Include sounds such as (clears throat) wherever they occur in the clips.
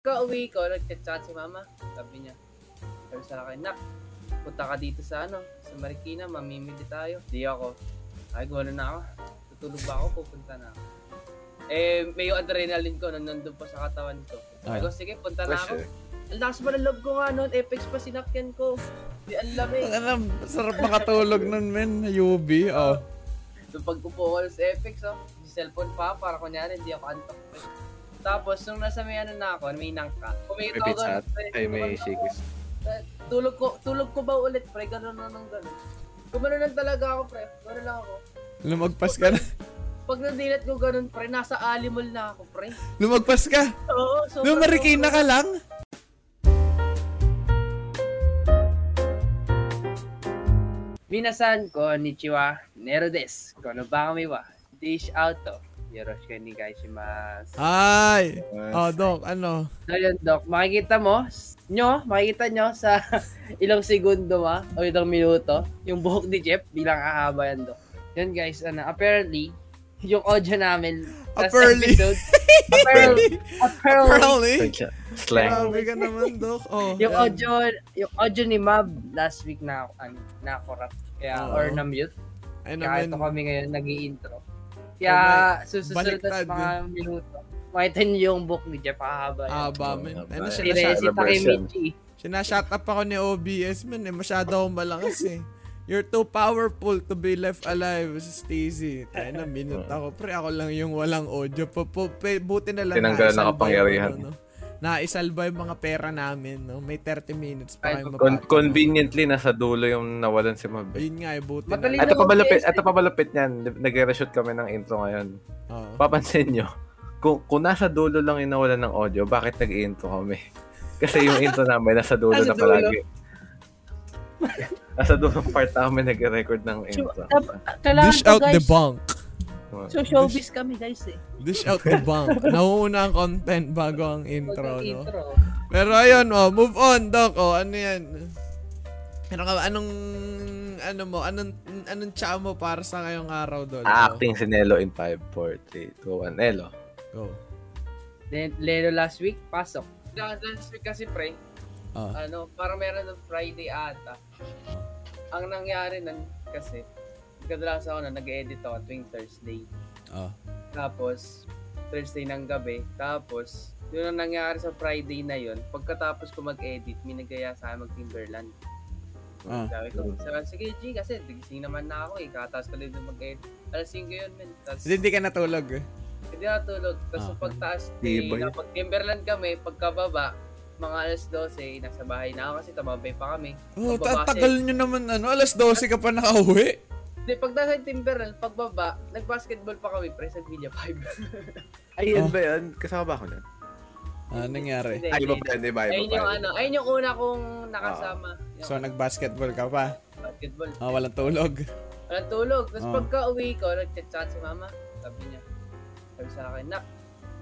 Kauwi ko, nag-chat si mama. Sabi niya, sabi sa akin, Nak, punta ka dito sa ano, sa Marikina, mamimili tayo. Di ako. Ay, gano'n na ako. Tutulog ba ako? Pupunta na ako. Eh, may yung adrenaline ko na nandun pa sa katawan ko. Sabi ko, sige, punta na ako. Ang lakas ba ng loob ko nga noon, Apex pa sinakyan ko. Di ang lamig. Ano, sarap makatulog nun, men. UB, oh. So, pag upo ko sa Apex, oh, cellphone pa, para kunyari, hindi ako antok. Tapos, nung nasa may ano na ako, may nangka. Kumita ako pizza ganun, pre. ay may shakes. Tulog ko, tulog ko ba ulit, pre? Ganun na nang ganun. Gumano lang talaga ako, pre. Ganun lang ako. Lumagpas ka na. Pag nadilat ko ganun, pre, nasa alimol na ako, pre. Lumagpas ka. Oo, so... Lumarikina ka lang. Minasan ko, konnichiwa, nero des. Kono ba kami wa? Dish auto. Yoroshiku ni gaishimasu. Ay. Oh, Dok, ano? So yun, Doc, makikita mo, nyo, makikita nyo sa (laughs) ilang segundo ma, o ilang minuto, yung buhok ni Jeff, bilang ahaba yan, Doc. Yun guys, ano, apparently, yung audio namin, sa Apparently. episode, (laughs) apparently, apparently, Apparently. Slang. Grabe ka naman, Dok. Oh, yung yan. audio, yung audio ni Mab, last week na, ano, na corrupt, kaya, Oo. or na-mute, Ay kaya ito naman. kami ngayon nag intro Kaya, susunod na baliktad, sa mga minuto, makita nyo yung book ni Jeff, ahaba yan. Aba, men. Ano, Ay, Si Resi. Takemichi. sinashut up ako ni OBS, man. Eh, masyado akong malakas, eh. You're too powerful to be left alive, Stacy. Tayo na, minute ako. Pre, ako lang yung walang audio. Buti na lang Tinanggalan ng naisalba kapangyarihan. ano, no? Naisalba yung mga pera namin, no? May 30 minutes pa Ay, kayo Con- mapapanood. conveniently, nasa dulo yung nawalan si Mab. Yun nga, eh, buti Madali na. Ito pa mag-test, ito pa malupit niyan. Nag-reshoot kami ng intro ngayon. Oo. Papansin nyo, kung, kung nasa dulo lang yung nawalan ng audio, bakit nag-intro kami? (laughs) Kasi yung intro namin nasa dulo Nasa na palagi. (laughs) nasa dulo part namin nag-record ng intro. Dish out guys. the bunk. So, showbiz kami, guys, eh. Dish out the bunk. (laughs) Nauuna ang content bago ang intro, Pag no? intro. Pero ayun, oh, move on, Doc. Oh, ano yan? Ano ka, anong, ano mo, anong, anong tsa mo para sa ngayong araw, Dol? Acting si Nelo in 5, 4, 3, 2, 1. Nelo. Go. Then, Leno last week, pasok. Last week kasi, pre, Oh. ano, parang meron ng Friday ata. Ang nangyari nun kasi, kadalasan ako na nag-edit ako tuwing Thursday. Oh. Tapos, Thursday ng gabi. Tapos, yun ang nangyari sa Friday na yun. Pagkatapos ko mag-edit, may nagaya sa akin mag-Timberland. Ah. Sabi ko, sabi, sige G, kasi nagising naman na ako eh. Kataas ko lang mag-edit. Alas 5 yun, men. Tapos, Hindi, ka natulog. eh. hindi natulog. Tapos, Ah. pagtaas, eh, yun? pag Timberland kami, pagkababa, mga alas 12, nasa bahay na ako kasi tumabay pa kami. Oh, tatagal nyo naman, ano, alas 12 ka pa nakauwi. Hindi, pag nasa Timberland, pagbaba, nag-basketball pa kami, pre, sa Villa 5. Ayun Oh. ba yan? Kasama ba ako niyan? Ah, nangyari? Ay, iba hindi. pa yan, di ba? Iba Ayun yung ano, ayun yung una kong nakasama. Yung So, nag-basketball ka pa. basketball. Ah, walang tulog. Walang tulog. Tapos Oh. pagka uwi ko, nag-chat si mama. Sabi niya, sabi sa akin, Nak,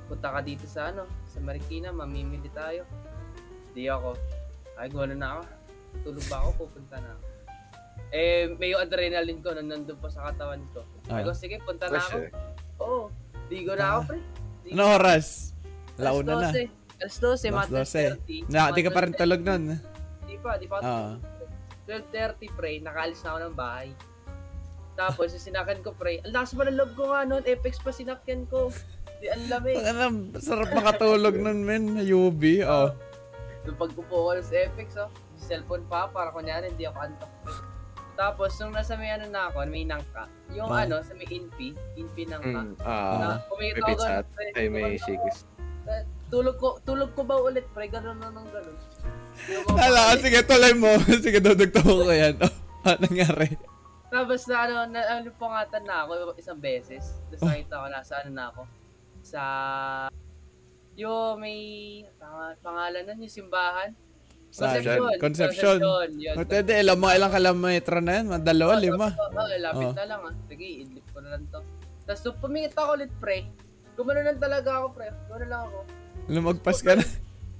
punta ka dito sa ano, sa Marikina, mamimili tayo. Di ako. Ay, gano'n na ako. Tulog ba ako? Pupunta na ako. Eh, may yung adrenaline ko na nandun pa sa katawan ko. Sabi ko, Ah. sige, punta na Fresh ako. Oo. Digo na ako, pre. Digo. Ano oras? Launa na. Alas 12, Alas mga 12. 12.30. Na, di ka pa rin tulog nun. 12:30. Di pa, di pa. Ah. 12.30 pre, nakaalis na ako ng bahay. Tapos, sinakan ko pre, ang lakas ba ng loob ko nga noon, Apex pa sinakyan ko. Di ang lamig. Ano, sarap makatulog nun, men. UB, oh. Nung pagkupo ko sa Apex, oh, cellphone pa, para kunyari hindi ako antok. Tapos, nung nasa may ano na ako, may nangka, yung Ah. ano, sa may infi, infi nangka, Mm, na ah, kumita may ako pre. ay may shakes. ako. Tulog ko, tulog ko ba ulit, pre? Ganun na nang ganun. (laughs) Hala, sige, tuloy mo. (laughs) sige, dudugtong ko yan. Oh, (laughs) ano nangyari? Tapos na ano, na, ano pangatan na ako isang beses. Tapos Oh. nakita ko nasa ano na ako. Sa yung may pang, pangalan nun, yung simbahan. Saan? Concepcion. Concepcion. Yun. Matindi, ilang mga ilang kilometro na yan. Mga dalawa, lima. Oo, oo, lapit Oh. na lang ah. Sige, idlip ko na lang to. Tapos nung pumingit ako ulit, pre. Gumano lang talaga ako, pre. Gumano lang ako. Lumagpas ka na.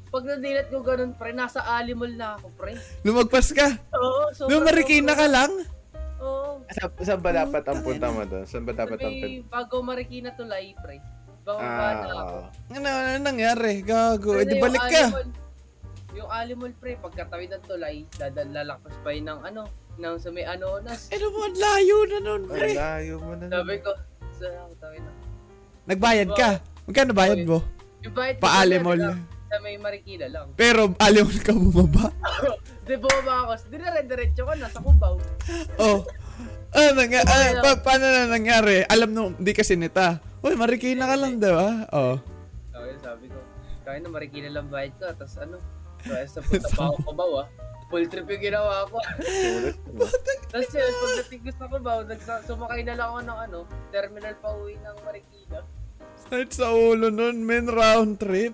Pag nadilat ko ganun, pre, nasa alimol na ako, pre. Lumagpas ka. Oo, so Lumarikina ka lang. Oo. Sa, saan ba dapat ang punta mo doon? Saan ba dapat ang May bago Marikina tulay, pre. Bababa na ako. Ah, Ano, ano nangyari? Gago. Eh, di balik ka. animal- Yung animal pre, pagkatawid ng tulay, lalakas pa yun ng ano, ng sa may anonas. Eh, ano mo, ang layo na nun, ang pre. layo mo na. Sabi ko, sa ako tawid na. Nagbayad ka. Magkano bayad mo? Yung bait ko Paalimol. sa- Sa may Marikina lang. Pero alimol ka bumaba. (laughs) Di bumaba ako. Di na rin diretso ko, nasa Cubao. Oh. Ano nga, ah, pa- paano na nangyari? Alam no, di kasi nita. Uy, marikina ka lang, di ba? Oh. Okay, sabi ko, kaya na Marikina lang bayad ko. Tapos ano, kaya sa punta pa ako Cubao ah. Full trip yung ginawa ko. (laughs) Tapos yun, pagdating ko sa nagsa- sumakay na lang ako ng ano, terminal pa uwi ng Marikina. Kahit sa ulo nun, men, round trip.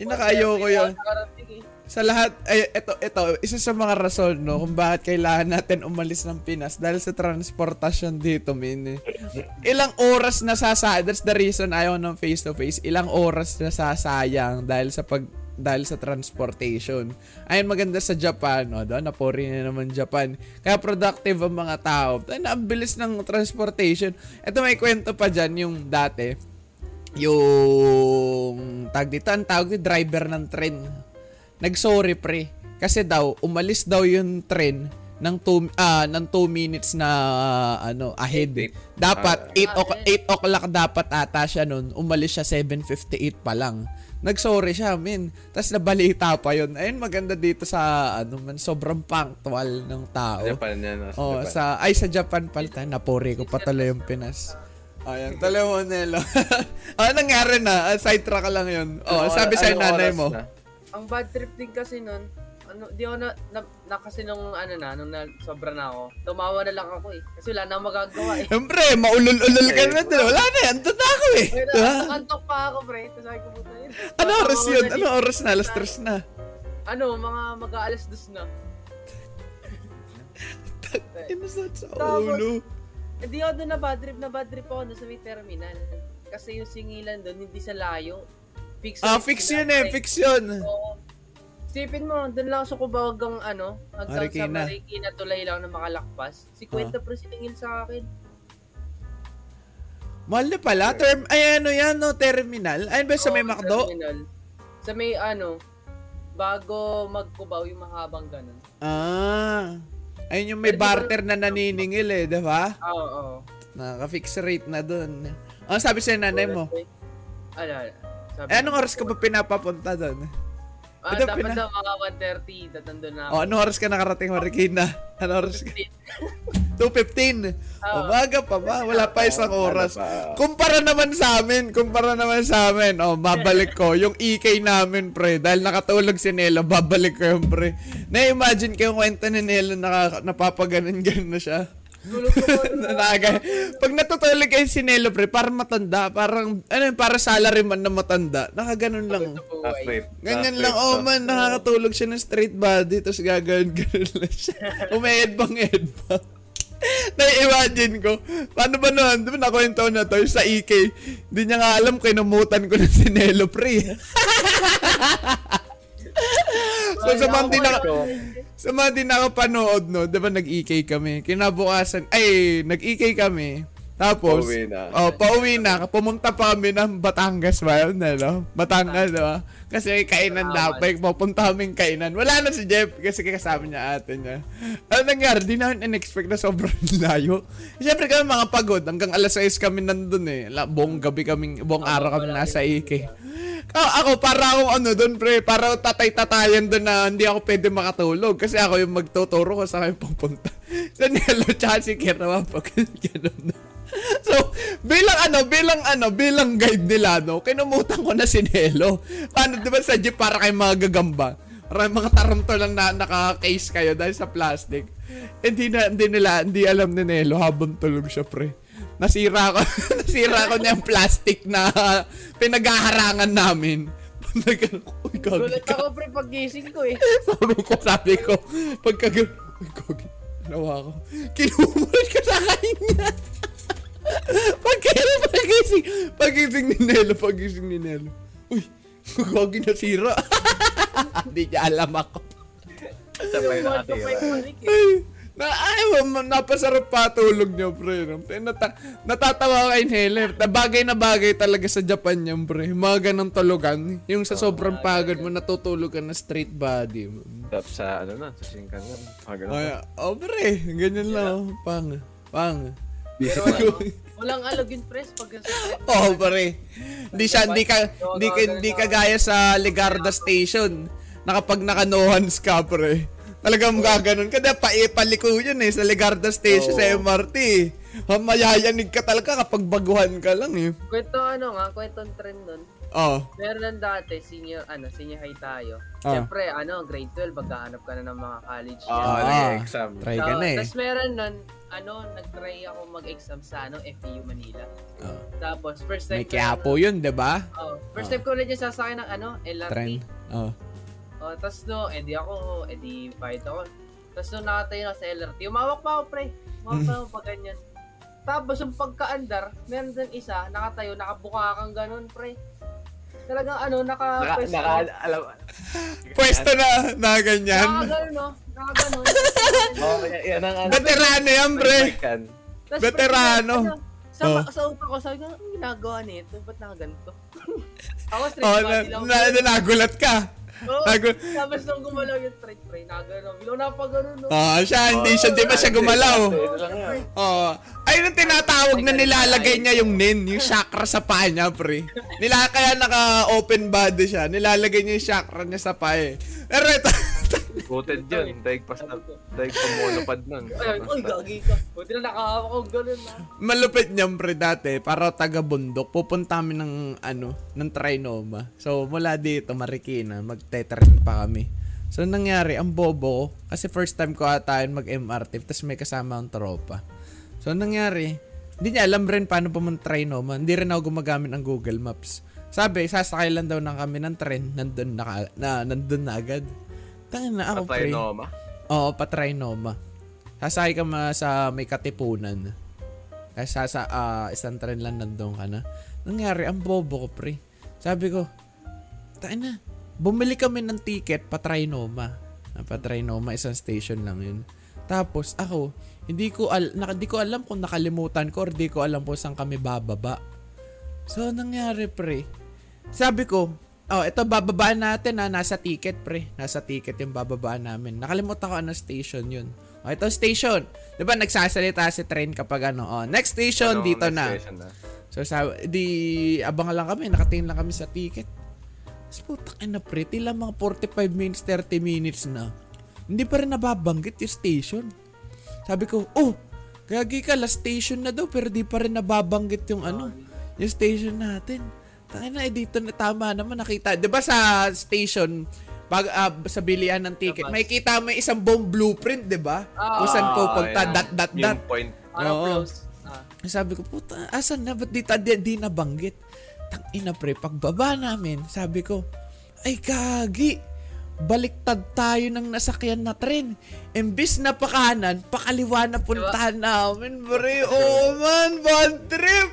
Eh, nakaayaw ko yun. Nakarating eh. Sa lahat, ay, ito, ito, isa sa mga rason, no, kung bakit kailangan natin umalis ng Pinas dahil sa transportasyon dito, min. eh. Ilang oras na sasayang, that's the reason ayaw ng face-to-face, ilang oras na sasayang dahil sa pag, dahil sa transportation. Ayun maganda sa Japan, no, doon, napori na naman Japan. Kaya productive ang mga tao. Ay, na, ang bilis ng transportation. Ito may kwento pa dyan, yung dati, yung tag dito, ang tawag dito, driver ng tren. Nagsorry pre. Kasi daw, umalis daw yung tren ng 2 ah ng 2 minutes na ano ahead. Eight. Dapat 8 Ah, o'clock, 8 o'clock dapat ata siya noon. Umalis siya 7:58 pa lang. Nagsorry siya, min. Tapos nabalita pa yun. Ayun, maganda dito sa, ano man, sobrang punctual ng tao. Japan yan. Sa Oh, Japan. sa ay sa Japan pala. Napuri ko pa tuloy yung Pinas. Ayan, tuloy mo Nelo. ano (laughs) nangyari na? Ah, Sidetrack ka lang yun. Oh, Ano- sabi sa nanay mo. na? Ang bad trip din kasi nun, ano, di ako na, na, na kasi nung ano na, nung na, sobra na ako, tumawa na lang ako eh. Kasi wala na akong magagawa eh. Siyempre, maulol-ulol ka na din. Wala na yan. Doon na ako eh. Kaya Diba? na, antok pa ako pre, tapos sabi ko puta yun. Ano oras yun? Ano oras na? Alas tres na. Ano, mga mag-aalas dos na. Inasat sa ulo. Hindi ako doon na bad trip, na bad trip ako doon sa may terminal. Kasi yung singilan doon, hindi sa layo. Fix Ah, fix yun eh. pre. Fix yun. Oo. Sipin mo, doon lang sa Cubao hanggang ano, hanggang Marikina. sa Marikina tulay lang na makalakpas. Si Kwenta Ah. pre siningil sa akin. Mahal na pala. Term, ay ano yan, no? Terminal. Ayun ba sa may Oo, McDo? terminal. Sa may ano, bago magkubaw yung mahabang ganun. Ah. Ayun yung may Pero barter na naniningil eh, di ba? Oo, oo. Naka-fix rate na dun. Ano sabi sa'yo nanay mo? Ano, ano. Sabi Eh, anong oras ka ba pinapapunta doon? Ah, Ito, dapat pina- daw mga 1.30, tatandun na ako. O, anong oras ka nakarating Marikina? Anong oras ka? 2.15. Oo. Umaga pa ba? Wala pa isang oras. Ano pa? Kumpara naman sa amin, kumpara naman sa amin. Oh, babalik ko yung EK namin, pre. Dahil nakatulog si Nelo, babalik ko yung pre. Na-imagine ko yung kwento ni Nelo na napapaganon-ganon na siya. Tulog ko Nanaga. (laughs) Pag natutulog kayo si Nelo, pre, parang matanda. Parang, ano yun, para salaryman na matanda. Nakaganon lang. straight. Ganyan lang, oh man, nakakatulog siya ng straight body, tapos gagawin gano'n lang siya. (laughs) Umehedbang headbang. (laughs) Na-imagine ko, paano ba noon? Di ba nakwento na to sa EK? Hindi niya nga alam, kinumutan ko na si Nelo, pre. So, sa mga di na, sa mga di nakapanood, no, di ba nag-EK kami? Kinabukasan, ay, nag-EK kami. Tapos, Pauwi na. Oh, pauwi na. Pumunta pa kami ng Batangas ba yun, ano? Batangas, di ba? Kasi kainan dapat. Pupunta kaming kainan. Wala na si Jeff kasi kasama niya ate niya. Ano nangyari? Di namin in-expect na sobrang (laughs) layo. Siyempre kami mga pagod. Hanggang alas 6 kami nandun eh. Buong gabi kaming, buong araw kami nasa Ike. Ah, ako, para akong ano doon, pre. Para tatay-tatayan doon na hindi ako pwede makatulog. Kasi ako yung magtuturo ko sa kami pupunta. (laughs) Sa Nelo, tsaka si Kira, pag (laughs) ganun na. So, bilang ano, bilang ano, bilang guide nila, no, kinumutan ko na si Nelo. Paano, di ba sa jeep para kay mga gagamba? Para mga taranto lang na naka-case kayo dahil sa plastic. Hindi na, hindi nila, hindi alam ni Nelo habang tulog siya, pre. Nasira ko, (laughs) nasira ko niya yung plastic na pinaghaharangan namin. Nag- Uy, gagi Gulat ka. ako pre pag-gising ko eh. (laughs) Sabi ko, sabi ko, pagka uy, gagi, nawa ko. Kinumulot ko sa kanya. (laughs) Pagka, pagising, pagising ni Nelo, pagising ni Nelo. Uy, gagi nasira. Hindi niya alam ako. Sabay Yung mod Na, ay, napasarap patulog niyo, pre. no? Pre, Nata- natatawa ka inhaler. Na bagay na bagay talaga sa Japan yan, pre. Mga ganong tulugan. Yung sa sobrang pagod mo, natutulog ka na straight body. Tapos sa, ano na, sa singkan na. Ganun. Ay, oh, pre. Ganyan lang. oh. Pang. Pang. Pero ano, walang alog yung press pag. Oh, pare. Hindi siya, hindi ka, hindi ka, hindi ka gaya sa Legarda Station. Na kapag naka-no-hands ka, pre. Talagang gaganon ka. Dahil pa, paliko yun eh, sa Legarda Station, sa MRT. Ha, mayayanig ka talaga kapag baguhan ka lang eh. Kwento ano nga, kwentong trend nun. Oh. Meron lang dati, senior, ano, senior high tayo. Ah. Siyempre, ano, grade 12, maghahanap ka na ng mga college. Ah, Ah. nag-exam. Try ka na eh. Tapos meron nun, ano, nag-try ako mag-exam sa, ano, FEU Manila. Oh. Tapos, first time May Quiapo yun, di ba? Oh, first Ah. time ko ulit yung sasakay ng, ano, LRT. Trend. Oh. Oh, tapos no, edi ako, edi fight ako. Tapos nung nakatayo na sa LRT, umawak pa ako, pre. Umawak pa ako pa ganyan. Tapos yung pagka-andar, meron din isa, nakatayo, nakabuka kang ganun, pre. Talagang ano, naka, Naka, pwesto. naka, alam, (laughs) Pwesto na, na ganyan. Nakaganon, no? Nakaganon. (laughs) oh, yan, ang ano. Veterano yan, pre. Veterano. ano, Sa, Oh. sa utak ko, sabi ko, anong ginagawa nito? Ba't nakaganto? (laughs) ako straight Oh, na, body lang. na, na, nagulat ka. Oo. Nagu- Tapos nung gumalaw yung straight, pre, nakaganon. Bilang napaganon, no? Oh, siya, hindi siya, di ba siya gumalaw? Oh, ayun ang tinatawag na nilalagay niya yung nin, yung chakra sa paa niya, pre. Nila kaya naka-open body siya. Nilalagay niya yung chakra niya sa paa eh. Pero ito, (laughs) Booted yun. Daig pa sa, daig pa monopad nun. Ay, gagi ka. Buti na nakahawak ko ganun, na. malupit niyan pre dati, para taga bundok, pupunta kami ng ano, ng Trinoma. So mula dito, Marikina, magte-train pa kami. So nangyari, ang bobo ko, kasi first time ko ata yun mag-MRT, tapos may kasama ang tropa. So nangyari, hindi niya alam rin paano pumunta Trinoma. Hindi rin ako gumagamit ng Google Maps. Sabi, sasakay lang daw na kami ng tren, nandun na, ka- na nandun na agad. Tangin na ako, pre. Patay Noma. Oo, pa-trinoma. Sasakay ka ma sa may katipunan. Kasi sa, sa ah, isang tren lang nandun ka na. Nangyari, ang bobo ko, pre. Sabi ko, tayo na, bumili kami ng ticket pa-trinoma. Ah, Pa-trinoma, isang station lang yun. Tapos, ako, hindi ko, al naka, di ko alam kung nakalimutan ko or di ko alam kung saan kami bababa. So, nangyari, pre. Sabi ko, oh, ito bababaan natin na nasa ticket, pre. Nasa ticket yung bababaan namin. Nakalimutan ko ano station yun. Oh, ito station. 'Di ba nagsasalita si train kapag ano, oh, next station Ano, dito next na. station na. So sabi, di abang lang kami, nakatingin lang kami sa ticket. Tapos putak ina pre, tila mga 45 minutes, 30 minutes na. Hindi pa rin nababanggit yung station. Sabi ko, oh, gagi ka, last station na daw, pero di pa rin nababanggit yung ano, yung station natin. Tangin na, dito na tama naman nakita. Di ba sa station, pag ah, sa bilihan ng ticket, may kita mo isang buong blueprint, di ba? Ah, Kung saan pupunta, yan. dot, dot, dot. Yung point. Oo. Ah. Sabi ko, puta, asan na? Ba't di, di, di nabanggit? Tang ina pre, pagbaba namin, sabi ko, ay kagi, baliktad tayo ng nasakyan na tren. Imbis na pakanan, pakaliwa na puntahan namin, pre. Oh man, bad trip.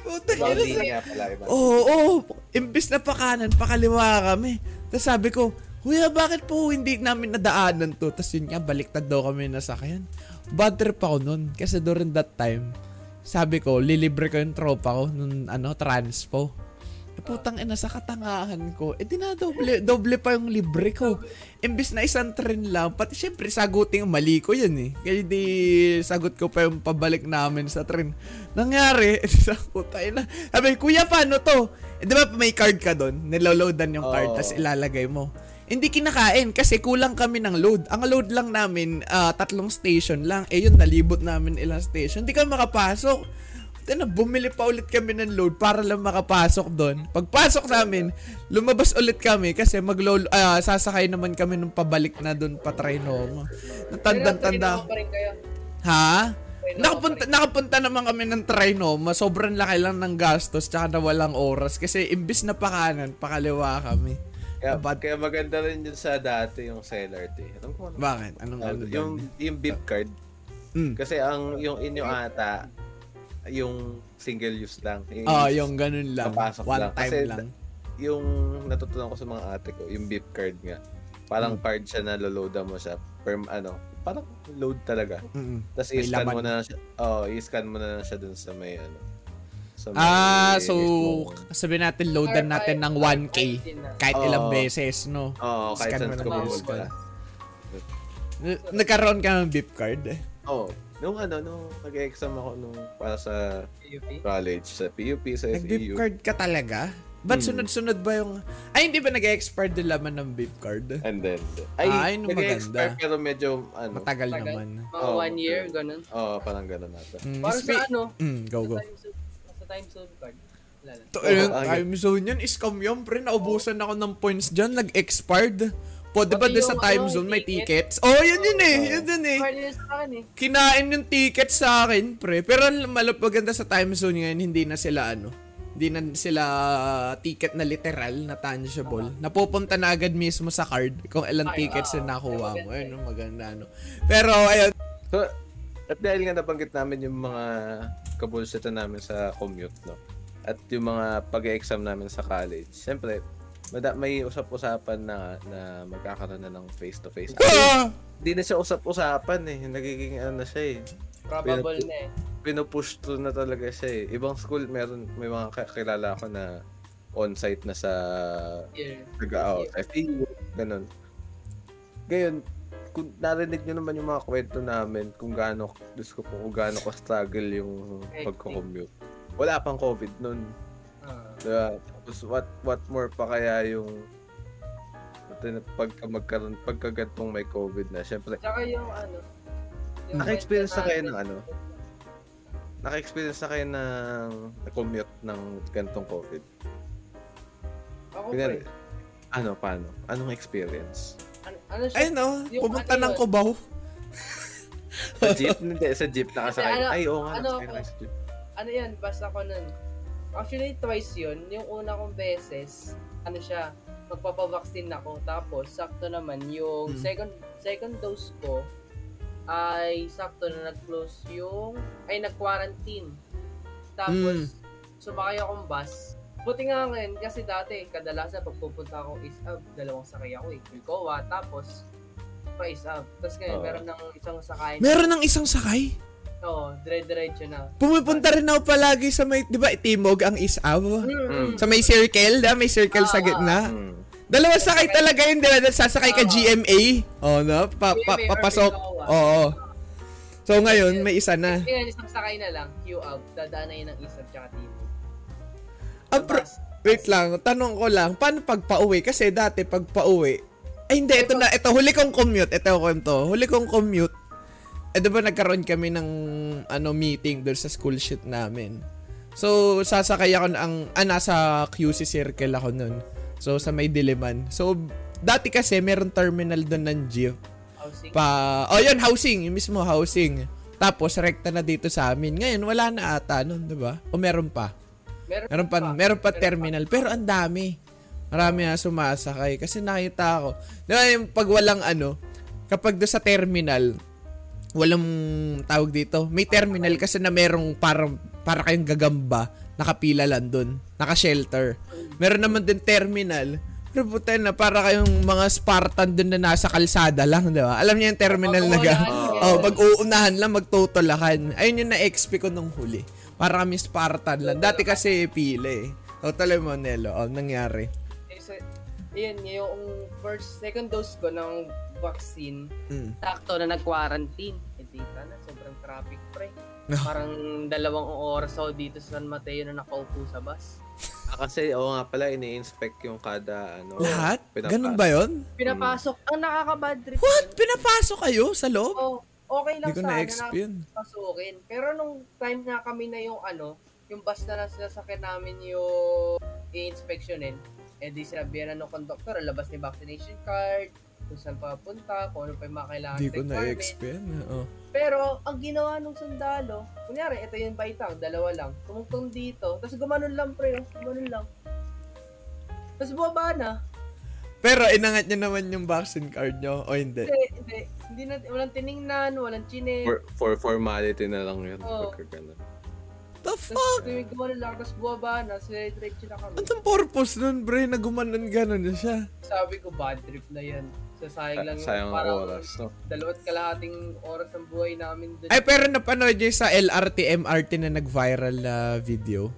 Oo, oo. Imbis na pakanan, pakaliwa kami. Tapos sabi ko, Kuya, bakit po hindi namin nadaanan to? Tapos yun nga, baliktad daw kami nasakyan. Bad trip ako nun. Kasi during that time, sabi ko, lilibre ko yung tropa ko nung ano, transpo. Eh, putang ina, sa katangahan ko, eh, di na doble, pa yung libre ko. Imbis na isang train lang, pati syempre, sagutin yung mali ko yun eh. Kaya di sagot ko pa yung pabalik namin sa train. Nangyari, (laughs) sa puta ina. Sabi, kuya, paano to? Eh, di ba may card ka doon? Niloloadan yung card, Oo. tapos ilalagay mo. Hindi kinakain kasi kulang kami ng load. Ang load lang namin, ah, tatlong station lang. Eh yun, nalibot namin ilang station. Hindi kami makapasok. Tena, bumili pa ulit kami ng load para lang makapasok doon. Pagpasok namin, lumabas ulit kami kasi maglo ah, sasakay naman kami nung pabalik na doon pa Trinoma. Natandang-tanda. Ha? Nakapunta, nakapunta naman kami ng Trinoma. Sobrang laki lang ng gastos tsaka na walang oras. Kasi imbis na pakanan, pakaliwa kami. Kaya, Bad- kaya maganda rin yun sa dati yung seller T. Alam ko ano? Bakit? Anong ano yung, doon? yung beep card. Mm. Kasi ang yung inyo ata, yung single use lang. Ah, yung ganun lang. One lang. time Kasi lang. Yung natutunan ko sa mga ate ko, yung beep card nga. Parang Hmm. card siya na loloadan mo siya. Per, ano, parang load talaga. Mm-mm. Tapos i-scan laman. mo na lang siya. Oo, i-scan mo na lang siya dun sa may ano. Sa may Ah, so sabihin natin loadan natin ng 1K kahit Oo. ilang beses, no? Oo, kahit Scan saan mo na ka pumunta. Nagkaroon ka ng beep card? Oo. Nung ano, nung nag-exam ako nung para sa PUP. college, sa PUP, sa Nag-beep FEU. card ka talaga? Ba't Hmm. sunod-sunod ba yung... Ay, hindi ba nag-expire din laman ng beep card? And then, Ah, ay, yun yung nag-expire maganda. pero medyo, ano, Matagal Tagal. naman. Mga Oh, one year, ganun. Oo, parang gano'n nata. Mm, Para spe- sa ano, Mm, go, sa go. time zone, sa time zone card. Wala lang. To, Oo, yung ang- time zone yan, scam yun, pre. Naubusan ako ng points dyan, nag-expired. Po, di ba sa time ano, zone may ticket. tickets? Oh, yun yun eh, yun yun eh. Akin eh. Kinain yung ticket sa akin, pre. Pero ang malap maganda sa time zone ngayon, hindi na sila ano, hindi na sila ticket na literal na tangible. Napupunta na agad mismo sa card kung ilang tickets na nakuha mo. maganda Ayun, no, maganda no. Pero ayun, So, at dahil nga nabanggit namin yung mga kabulsitan namin sa commute, no? At yung mga pag-exam namin sa college. Siyempre, may usap-usapan na na magkakaroon na ng face-to-face. ah! Hindi na siya usap-usapan eh. Nagiging ano na siya eh. Probable na eh. Pinupush to na talaga siya eh. Ibang school, meron, may mga kakilala ko na on-site na sa Year. nag-out. Sa FEU, ganun. Ngayon, kung narinig nyo naman yung mga kwento namin kung gaano, Diyos ko po, kung gaano ka-struggle yung Hectic. pagko-commute. Wala pang COVID nun. Ah. Diba? Tapos what, what more pa kaya yung pagka magkaroon, pagka gantong may COVID na. Siyempre, Tsaka yung ano. yung naka-experience na kayo ng ano? Naka-experience na kayo ng commute ng gantong COVID? Ako Kunyari, pre. ano, paano? Anong experience? Ano, ano siya? Ayun no, Yung pumunta ano ng yun? Cubao. Sa jeep? Hindi, sa jeep nakasakay. Ano- Ay, oo nga, ano nakasakay jeep. ano yan, basta ko nun. Actually, twice yun. Yung una kong beses, ano siya, magpapavaccine ako. Tapos, sakto naman, yung Hmm. second second dose ko, ay sakto na nag-close yung, ay nag-quarantine. Tapos, sumakay akong bus. Buti nga ngayon, kasi dati, kadalasan pagpupunta ako is up, dalawang sakay ako eh. Wilcoa, tapos, pa is up. Tapos ngayon, Oo. meron ng isang sakay. Meron ng isang sakay. Oo, dire-diretso na. Pumupunta rin ako palagi sa may, di ba, Timog ang isaw? Mm. Sa may circle, da? May circle sa Ah, gitna. Hmm. Dalawang sakay talaga yun, di ba? Sasakay ka Oo. GMA. Oh, no? Pa, pa, papasok. Oo. So, ngayon, may isa na. Ngayon, isang sakay na lang, queue up, dadaan na yun ng isang tsaka TV. Ah, bro, wait lang, tanong ko lang, paano pag pauwi? Kasi dati pag pauwi, ay hindi, ito na, ito, huli kong commute, ito ko to, huli kong commute, eh diba nagkaroon kami ng ano meeting doon sa school shit namin. So, sasakay ako ng, ah, nasa QC circle ako nun. So, sa may Diliman. So, dati kasi meron terminal doon ng jeep. Housing. Pa, oh yun, housing, yung mismo housing. Tapos, rekta na dito sa amin. Ngayon, wala na ata nun, di ba? O meron pa? meron, Meron pa, meron pa Meron terminal. Pero ang dami. Marami na sumasakay. Kasi nakita ako. Di ba yung pag walang ano, kapag doon sa terminal, walang tawag dito. May terminal kasi na merong parang, para kayong gagamba, nakapila lang doon. Naka-shelter. Meron naman din terminal. Pero puta na, para kayong mga Spartan doon na nasa kalsada lang, di ba? Alam niyo yung terminal na ga? Oh, pag uunahan lang, magtutulakan. Ayun yung na-XP ko nung huli. Para kami Spartan lang. Dati kasi pila eh. O, tala mo, Nelo. O, nangyari. Isa, yun, yung first, second dose ko ng vaccine, Mm. sakto na nag-quarantine. Dita na, sobrang traffic, pre. No. Parang dalawang oras ako dito sa San Mateo na nakaupo sa bus. Ah, kasi, oo nga pala, ini-inspect yung kada, ano. Lahat? pinapa- Ganun ba yon? Pinapasok, ang nakaka-bad trip. What? Pinapasok kayo sa loob? Oh, okay lang Hindi ko sana na-XP na yun. pasukin. Pero nung time na kami na yung ano, yung bus na nasasakyan namin yung i-inspectionin, eh di sinabihan na ng conductor, labas ni vaccination card, kung saan papunta, kung ano pa yung mga kailangan Hindi ko na-XP yan. Oh. Pero, ang ginawa nung sundalo, kunyari, ito yung baitang, dalawa lang, tumungtong dito, tapos gumanon lang, pre, oh, gumanon lang. Tapos bumaba na. Pero inangat niya naman yung vaccine card nyo o hindi? Hindi, hindi, hindi na, walang tiningnan, walang chine. For, for formality na lang yun. Oo. Pagka ganun. The Tapos fuck? tuwing gumanon lang, tapos bumaba na, diretso na kami. Anong purpose nun, bre, na gumanon ganon na siya? Sabi ko, bad trip na yan. Sasayang lang yung Sayang ang parang oras, no? dalawat kalahating oras ng buhay namin doon. Ay, pero napanood yung sa LRT, MRT na nag-viral na video.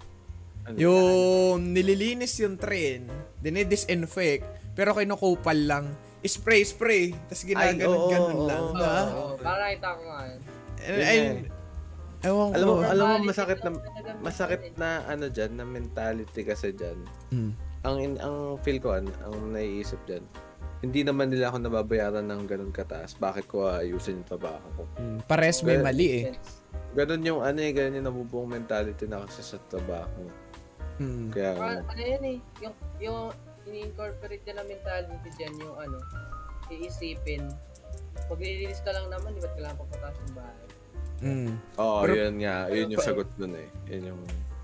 Ano Yung nililinis yung train, dinidisinfect, pero kinukupal lang. Spray, spray. Tapos ginaganon-ganon oo, lang. oo, diba? Oo, para nakita ko nga ay, nga eh. ewan ko. Alam mo, alam mo masakit na masakit na ano diyan, na mentality kasi diyan. Mm. Ang in- ang feel ko an, ang naiisip diyan. Hindi naman nila ako nababayaran ng ganun kataas. Bakit ko ayusin yung trabaho ko? Mm, Pares may Well, mali eh. Ganun yung ano eh, ganun yung nabubuong mentality na kasi sa trabaho. Mm. Kaya Ah, ano yan eh, yung, yung ini-incorporate nila mentality dyan, yung ano, iisipin, maglilinis ka lang naman, di ba't kailangan papuntas ng bahay? Mm. Oo, Pero- yun nga. Yun yung sagot dun eh. Yun yung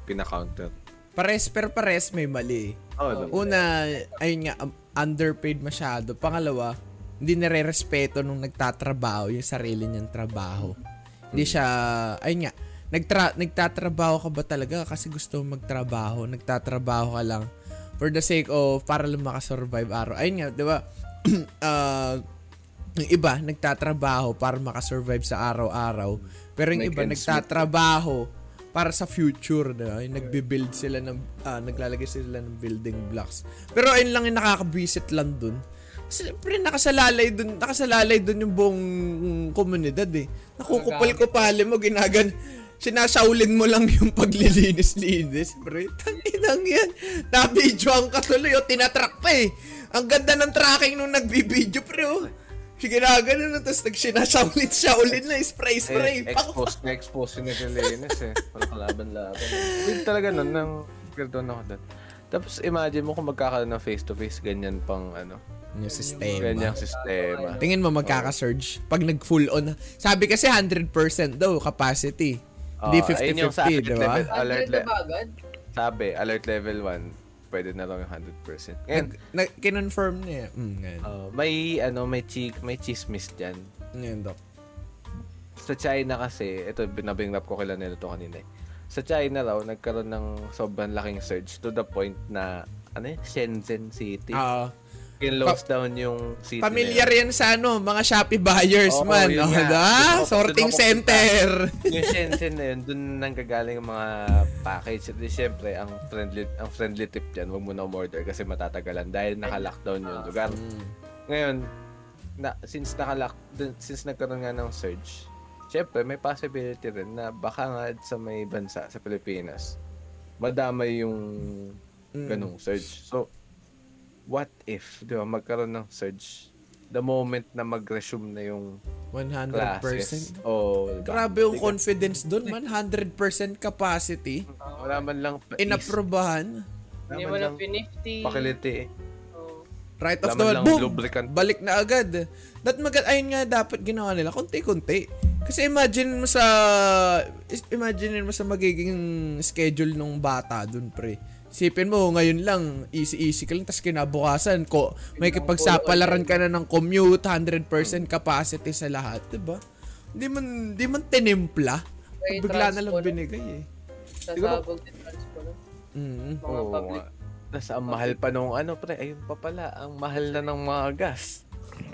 pina-counter. Pares, pero pares may mali. Oh. Una, ayun nga, um, underpaid masyado. Pangalawa, hindi nare-respeto nung nagtatrabaho yung sarili niyang trabaho. Hindi siya, ayun nga, nagtra- nagtatrabaho ka ba talaga kasi gusto mo magtrabaho? Nagtatrabaho ka lang for the sake of para lang makasurvive araw. Ayun nga, di ba? (clears throat) Ah, yung iba, nagtatrabaho para makasurvive sa araw-araw. Pero yung Make iba, nagtatrabaho para sa future, ba? Yung nagbe-build sila ng, ah, naglalagay sila ng building blocks. Pero ayun lang yung nakakabisit lang dun. Siyempre, nakasalalay dun, nakasalalay dun yung buong komunidad eh. Nakukupal ko pali mo, ginagan, sinasaulin mo lang yung paglilinis-linis, pre. Tanginang yan. Nabidyoan ka tuloy, o tinatrack pa eh. Ang ganda ng tracking nung nagbibideo, pre, oh. Ginagano na, tapos nagsinasaulit siya ulit na, spray-spray. Eh, expose na expose yun na si Lenis eh. Para kalaban-laban. Yun talaga nun, nang doon ako doon. Tapos imagine mo kung magkakaroon ng face-to-face, ganyan pang ano, Yung sistema. ganyang sistema. Tingin mo magkaka-surge pag nag-full on. Sabi kasi 100% daw capacity. Hindi yung sa 50-50, alert di ba? level. Alert Alert na le- ba agad? Sabi, alert level 1, pwede na lang yung 100%. Ngayon, nag, kinonfirm niya. Mm, ngayon. uh, may ano, may chi may chismis diyan. Ngayon, Doc. Sa China kasi, ito binabring up ko kila nila to kanina. eh. Sa China raw, nagkaroon ng sobrang laking surge to the point na ano? Shenzhen City. Oo. Kinlose down yung city yun. yan sa ano, mga Shopee buyers Oo, man. Oh, da? Dun Sorting dun center. yung (laughs) Shenzhen na yun, dun nanggagaling yung mga package. At syempre, ang friendly, ang friendly tip dyan, huwag mo na umorder kasi matatagalan dahil naka-lockdown yung lugar. Mm. Ngayon, na, since naka dun- since nagkaroon nga ng surge, syempre may possibility rin na baka nga sa may bansa, sa Pilipinas, madamay yung Mm. ganong surge. So, what if, di ba, magkaroon ng surge the moment na mag-resume na yung 100%. classes. Oh, diba? Grabe yung confidence dun, man. 100% capacity. Wala man lang pa Inaprobahan. Hindi mo na pinifty. Pakiliti eh. Oh. Right off the lang Boom! lubricant. Balik na agad. That mag ayun nga dapat ginawa nila. Konti-konti. Kasi imagine mo sa imagine mo sa magiging schedule ng bata dun, pre. Isipin mo, ngayon lang, easy-easy ka lang, tapos kinabukasan, ko, may kipagsapalaran ka na ng commute, 100% capacity sa lahat, di ba? Di man, di man tinimpla. May Bigla na lang binigay eh. Sasabog din transport. Mm. Mga Oo public. Tapos ang mahal pa nung ano pre, ayun pa pala, ang mahal na ng mga gas.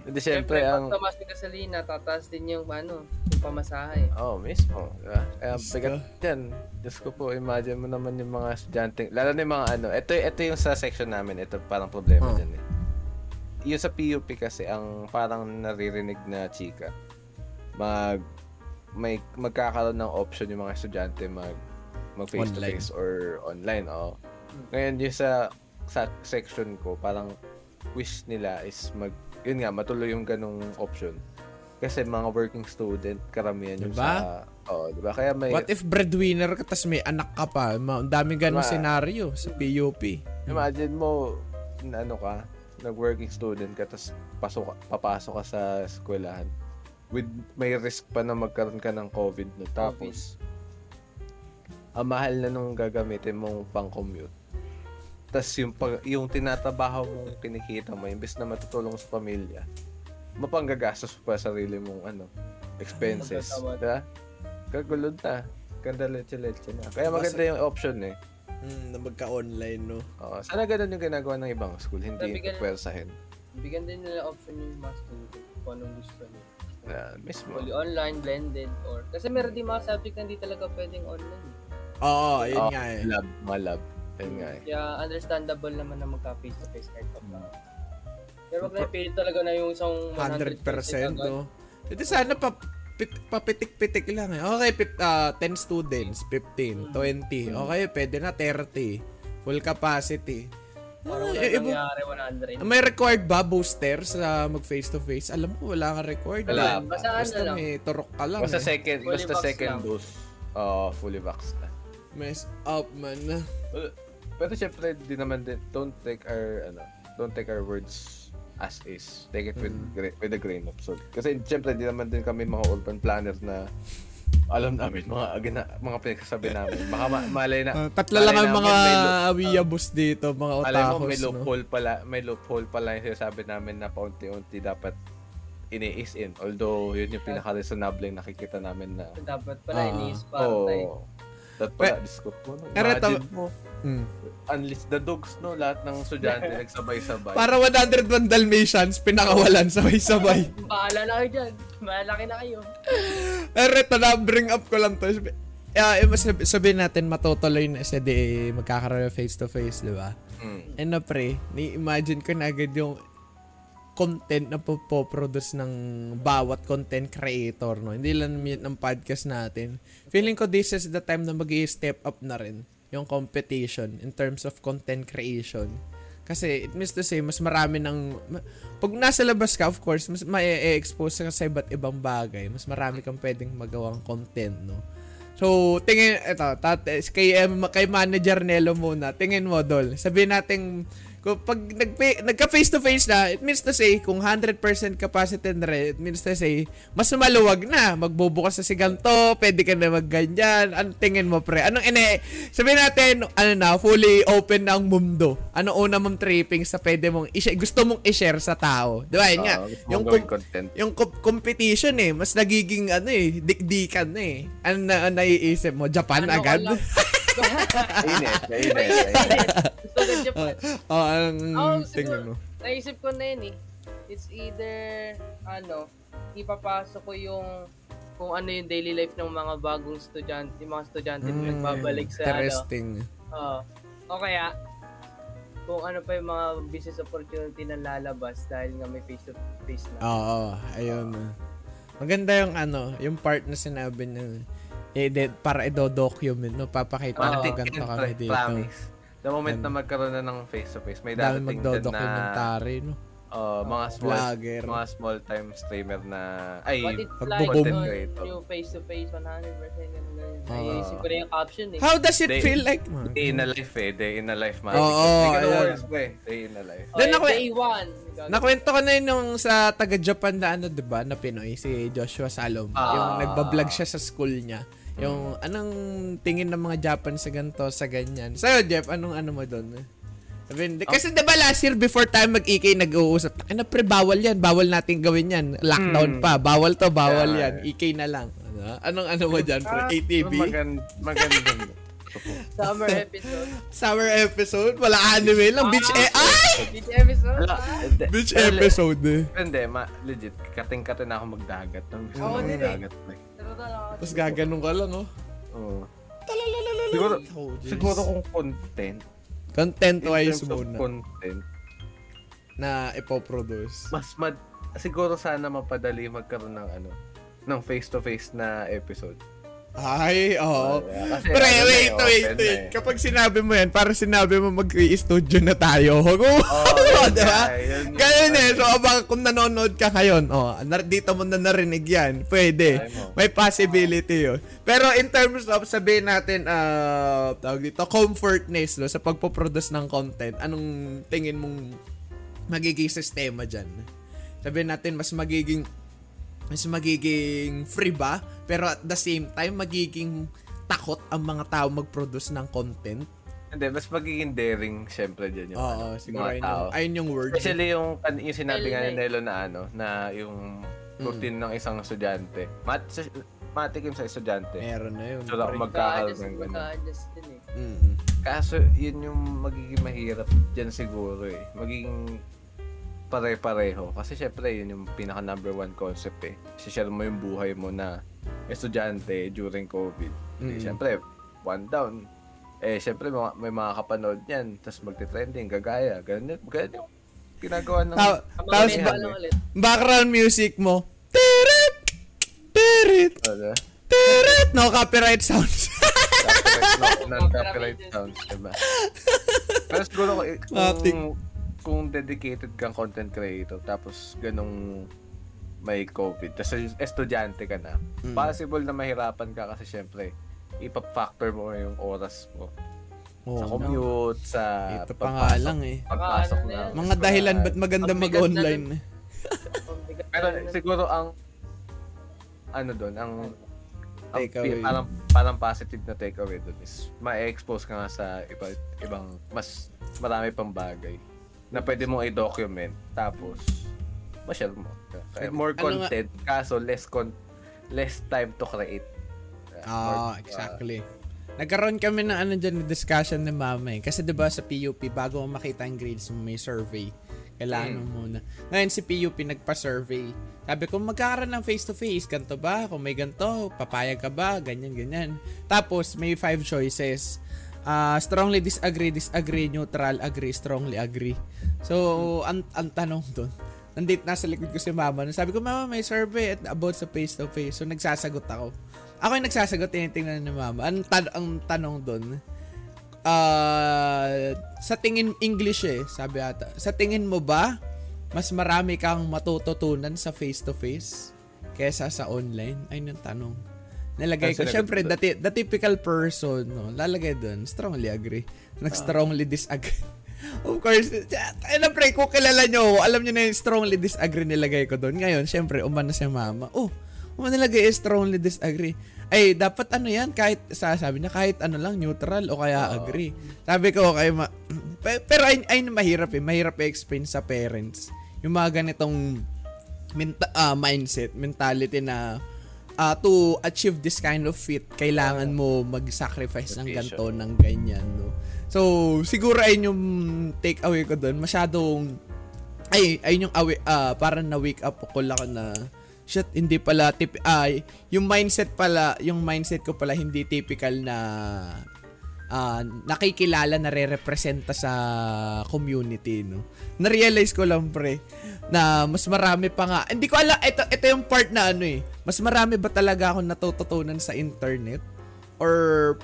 Hindi Siyempre, ang pag tumas ng gasolina, tataas din yung ano, yung pamasahe. Oh, mismo. Diba? Kaya Diyos bigat dyan. Diyos ko po, imagine mo naman yung mga estudyante. Lalo na yung mga ano. Ito, ito yung sa section namin. Ito parang problema Oh. dyan eh. Yung sa PUP kasi, ang parang naririnig na chika. Mag, may, magkakaroon ng option yung mga estudyante mag, mag face to face or online. Oh. Ngayon yung sa, sa section ko, parang wish nila is mag, yun nga, matuloy yung ganong option. Kasi mga working student, karamihan yung Diba? sa... Oo, di ba? Kaya may... What if breadwinner ka, tapos may anak ka pa? Ang daming ganong Diba? senaryo sa PUP. Imagine mo, na ano ka, nag-working student ka, tapos pasok, papasok ka sa eskwelahan. With, may risk pa na magkaroon ka ng COVID no. Tapos, ang mahal na nung gagamitin mong pang-commute. Tapos yung, pag, yung tinatrabaho mong kinikita mo, imbes na matutulong sa pamilya, mapanggagastos pa sa sarili mong ano, expenses. Diba? Kagulod na. Ganda leche-leche na. Kaya maganda yung option eh. Mm, na magka-online, no? Oo. sana ganun yung ginagawa ng ibang school, hindi yung pwersahin. Bigyan din nila option yung mga student kung anong gusto nila. Na, mismo. Fully online, blended, or... Kasi meron din mga subject na hindi talaga pwedeng online. Oo, yun Oo, nga eh. Lab, mga lab. Ayun nga eh. Kaya understandable naman na magka face-to-face kahit pa pa. Pero wag na ipilit talaga na yung isang 100% 100% agad. no. Ito sana pa pit- papitik-pitik lang eh. Okay, pip, ah, 10 students, 15, 20. Okay, pwede na 30. Full capacity. Parang Ah, wala eh, iba- nangyari 100. May required ba booster sa mag face to face? Alam ko wala kang required. Wala. Basta ano Basta lang. may turok ka lang. Basta eh. second, Fully basta second lang. dose. Oo, fully vax. Mess up man. Well, Pero syempre, di naman din, don't take our, ano, don't take our words as is. Take it with, Mm. gra- with a grain of salt. Kasi syempre, di naman din kami mga urban planners na alam namin mga agina, mga pinagsasabi (laughs) namin. Baka ma- malay na. Ah, tatlo lang ang mga loop- awiyabos dito, mga Malay mo, otakos. may no? loophole pala, may loophole pala yung sinasabi namin na paunti-unti dapat ini-is in. Although, yun yung pinaka-reasonable yung nakikita namin na Dapat pala Ah. iniis pa Oh, tayo. That pala, disco po. No? Imagine mo, Mm. unleash the dogs, no? Lahat ng estudyante (laughs) nagsabay-sabay. Para 101 Dalmatians, pinakawalan sabay-sabay. (laughs) Bahala na kayo dyan. Malaki na kayo. Pero ito na, bring up ko lang to. Ah, eh, sabi- sabihin natin matutuloy na sa di magkakaroon ng face-to-face, di ba? Mm. And na pre, ni-imagine ko na agad yung content na po-produce ng bawat content creator, no? Hindi lang ng podcast natin. Feeling ko this is the time na mag step up na rin yung competition in terms of content creation. Kasi it means to say, mas marami ng... Pag nasa labas ka, of course, mas ma-expose ka sa iba't ibang bagay. Mas marami kang pwedeng magawang content, no? So, tingin, eto, tat, kay, kay manager Nelo muna, tingin mo, Dol. Sabihin natin, pag nag, nagka face to face na, it means to say, kung 100% capacity na rin, it means to say, mas maluwag na. Magbubukas na si ganto, pwede ka na magganyan. Ano tingin mo, pre? Anong ine, sabihin natin, ano na, fully open na ang mundo. Ano una mong tripping sa pwede mong, i- gusto mong i-share sa tao. Di ba? Yun nga, Oo, gusto yung com- content. yung com- competition eh, mas nagiging ano eh, dikdikan na eh. Ano na naiisip mo? Japan Ano agad? Lang? Init, init, init. Gusto ko Japan. oh, anong Oh, tingin siguro, mo? naisip ko na yun eh. It's either, ano, ipapasok ko yung kung ano yung daily life ng mga bagong estudyante, yung mga estudyante na Mm, nagbabalik sa ano. Interesting. Oo. o kaya, kung ano pa yung mga business opportunity na lalabas dahil nga may face-to-face na. Oo, ayun. Maganda yung ano, yung part na sinabi niya. Eh, de- para i-document, no? Papakita mo Take ganito kami dito. promise. The moment Yan. na magkaroon na ng face-to-face, may Dami dadating din na no? uh, mga small Vlogger. mga small time streamer na ay What it's Pag like bubum- on creator. yung face-to-face 100% ganun ganun. Oo. Naisip ko na yung caption eh. How does it Day- feel like? day in a life eh, day in a life man. Oo, words, pre, day in a life. Oh, eh, ako- day one. Nakwento ko na yun yung sa taga-Japan na ano, di ba, na Pinoy, si Joshua Salom. Ah. Yung nagbablog siya sa school niya. Yung anong tingin ng mga Japan sa ganito, sa ganyan. Sa'yo, Jeff, anong ano mo doon? Sabihin, di- kasi di ba last year before tayo mag-IK nag-uusap, ano pre, bawal yan, bawal natin gawin yan. Lockdown Hmm. pa, bawal to, bawal Yeah. yan. IK na lang. Ano? Anong ano mo dyan, pre? Ah, ATV? Magand, magandang. (laughs) Summer episode. Summer episode? Wala anime lang. Beach, eh, ay! Beach episode. Wala, ah. Beach episode eh. Hindi, ma, legit, kating-kating na ako magdagat. Gusto Oo, ko magdagat. pre. Tapos gaganong ka lang, oh. Oo. Siguro, Oh, jeez. siguro kung content, Content in wise terms of muna content, na ipoproduce. mas mad, siguro sana mapadali magkaroon ng ano, ng face-to-face na episode. Ay, oo. Kasi Pre, ano wait, eh, wait, na wait. eh. Kapag sinabi mo yan, para sinabi mo mag-studio na tayo. Huwag mo, Oh, oh, yun (laughs) di ba? nga, yun yung- Ganun eh. So, abang kung nanonood ka ngayon, oh, nar- dito mo na narinig yan. Pwede. May possibility yun. Pero in terms of, sabihin natin, uh, tawag dito, comfortness no, sa pagpoproduce ng content, anong tingin mong magiging sistema dyan? Sabihin natin, mas magiging mas magiging free ba? Pero at the same time, magiging takot ang mga tao mag-produce ng content. Hindi, mas magiging daring syempre dyan yung, Oo, ano, siguro mga ayun tao. yung, ayun yung word. Especially yung, yung sinabi nga ni. Nelo na ano, na yung routine ng isang estudyante. Mat, matikim sa estudyante. Meron na yun. So, lang magkakaroon ng ganun. mag-a-adjust din eh. Mm. Kaso, yun yung magiging mahirap dyan siguro eh. Magiging, pare-pareho. Kasi syempre, yun yung pinaka number one concept eh. share mo yung buhay mo na estudyante during COVID. Mm. Eh, syempre, one down. Eh, syempre, mga, may mga kapanood niyan. Tapos magte-trending, gagaya. Ganun, ganun yung ginagawa ng... Ta- tapos ba- ulit. background music mo. Tirit! Tirit! Tirit! No copyright sounds. (laughs) copyright, no, non-copyright sounds, diba? (laughs) Pero siguro kung, Matik. Kung, dedicated kang content creator, tapos ganong may COVID, tapos estudyante ka na, Mm. possible na mahirapan ka kasi syempre, ipap-factor mo yung oras mo. Oh, sa commute, sa Ito pa nga lang eh. Pagpasok na. Mga dahilan ba't maganda mag-online? Pambigat Pero siguro ang ano doon, ang ang parang parang positive na takeaway doon is ma-expose ka nga sa iba, ibang mas marami pang bagay na pwede mong i-document tapos ma-share mo. Kaya more Ano nga- content kaso less con less time to create. Ah, exactly. Nagkaroon kami ng ano dyan, discussion ni mama eh. Kasi 'di ba sa PUP, bago mo makita ang grades mo, may survey. Kailangan mo muna. Ngayon si PUP nagpa-survey. Sabi ko, magkakaroon ng face-to-face. Ganto ba? Kung may ganto, papayag ka ba? Ganyan, ganyan. Tapos, may five choices. Ah, strongly disagree, disagree, neutral, agree, strongly agree. So, ang, ang tanong doon, nandito nasa likod ko si mama. Sabi ko, mama, may survey at about sa face-to-face. So, nagsasagot ako. Ako yung nagsasagot, tinitingnan ni mama. Ang, tan- ang tanong doon, ah, sa tingin English eh, sabi ata. Sa tingin mo ba, mas marami kang matututunan sa face-to-face kaysa sa online? Ayun yung tanong. Nalagay ko, mo the, the typical person, no, lalagay doon, strongly agree. Nag-strongly disagree. (laughs) Of course, ayun na pre, kung kilala nyo, alam nyo na yung strongly disagree nilagay ko doon. Ngayon, syempre, umano si mama. Oh, umano nilagay yung strongly disagree. Ay, dapat ano yan, kahit, sa- sabi niya, kahit ano lang, neutral o kaya agree. Sabi ko, kay ma... Pe- Pero ayun, ayun mahirap eh. Mahirap i-explain sa parents. Yung mga ganitong menta- ah, mindset, mentality na ah, to achieve this kind of feat, kailangan mo mag-sacrifice ng ganito, ng ganyan, no? So, siguro ayun yung take away ko doon. Masyadong, ay, ayun yung away, ah, parang na-wake up ko lang ako na, shit, hindi pala, tip, ay, yung mindset pala, yung mindset ko pala hindi typical na, ah, nakikilala na re-representa sa community, no? Na-realize ko lang, pre, na mas marami pa nga, hindi ko alam, ito, ito yung part na ano eh, mas marami ba talaga ako natututunan sa internet? Or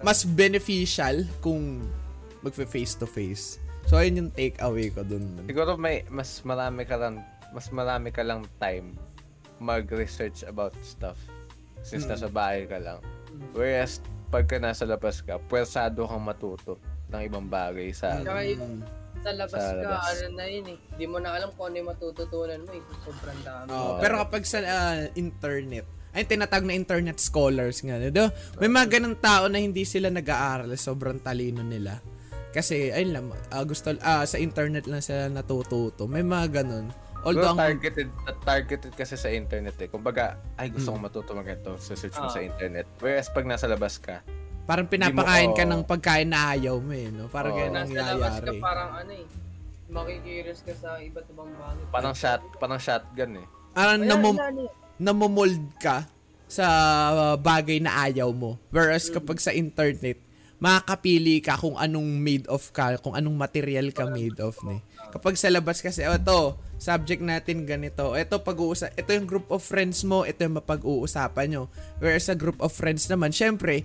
mas beneficial kung magfe face to face. So ayun yung take away ko dun. Siguro may mas marami ka lang mas marami ka lang time mag-research about stuff since Mm. nasa bahay ka lang. Whereas pagka nasa labas ka, pwersado kang matuto ng ibang bagay sa Tsaka yung sa labas Sa ka, labas. ano na yun eh. Hindi mo na alam kung ano yung matututunan mo eh. Sobrang dami. Oh, pero kapag sa ah, internet, ay tinatag na internet scholars nga, do. May mga ganung tao na hindi sila nag-aaral, sobrang talino nila. Kasi ayun lang, ah, gusto ah, sa internet lang sila natututo. May mga ganun. Although ang targeted targeted kasi sa internet eh. Kumbaga, ay gusto Mm. kong matuto mag ganito, sa search mo Ah. sa internet. Whereas pag nasa labas ka, parang pinapakain ka oo. ng pagkain na ayaw mo eh, no? Parang Oo. ganun ang Nasa labas ka parang ano eh. Makikirious ka sa iba't ibang bagay. parang shot, parang shotgun eh. Parang namum- na eh. namomold ka sa uh, bagay na ayaw mo. Whereas kapag sa internet, makakapili ka kung anong made of ka, kung anong material ka made of. Ne. Kapag sa labas kasi, oh, ito, subject natin ganito. Ito, pag-uusap, ito yung group of friends mo, ito yung mapag-uusapan nyo. Whereas sa group of friends naman, syempre,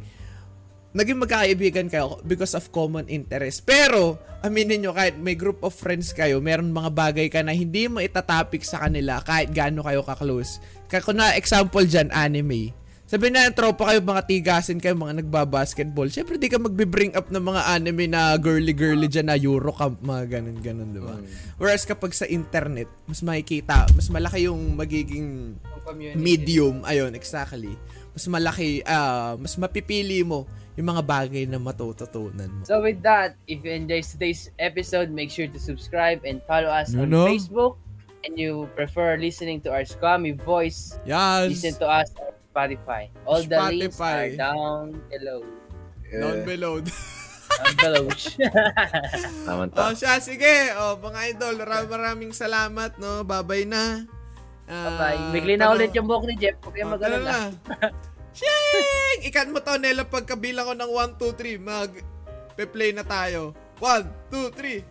naging magkakaibigan kayo because of common interest. Pero, aminin nyo, kahit may group of friends kayo, meron mga bagay ka na hindi mo itatapik sa kanila kahit gaano kayo ka-close. Kaya kung na example dyan, anime. Sabi na, tropa kayo, mga tigasin kayo, mga nagbabasketball. Siyempre, di ka magbe-bring up ng mga anime na girly-girly dyan na Eurocamp, mga ganun-ganun, di ba? Whereas kapag sa internet, mas makikita, mas malaki yung magiging community. medium, ayun, exactly. Mas malaki, ah, mas mapipili mo yung mga bagay na matututunan mo. So with that, if you enjoyed today's episode, make sure to subscribe and follow us You on know? Facebook. And you prefer listening to our scummy voice, Yes! listen to us on Spotify. All the links Spotify. are down below. Eh, Down below. (laughs) (laughs) Ambalosh. Tama Oh, ta. siya, sige. Oh, mga idol, maraming maraming salamat, no? Babay na. Ah, Bye. Bigli na ulit yung buhok ni Jeff. Huwag kayong Oh, mag-alala. na. (laughs) Shing! Ikan mo to, Nela, pagkabilang ko ng 1, 2, 3. Mag, pe-play na tayo. 1, 2, 3.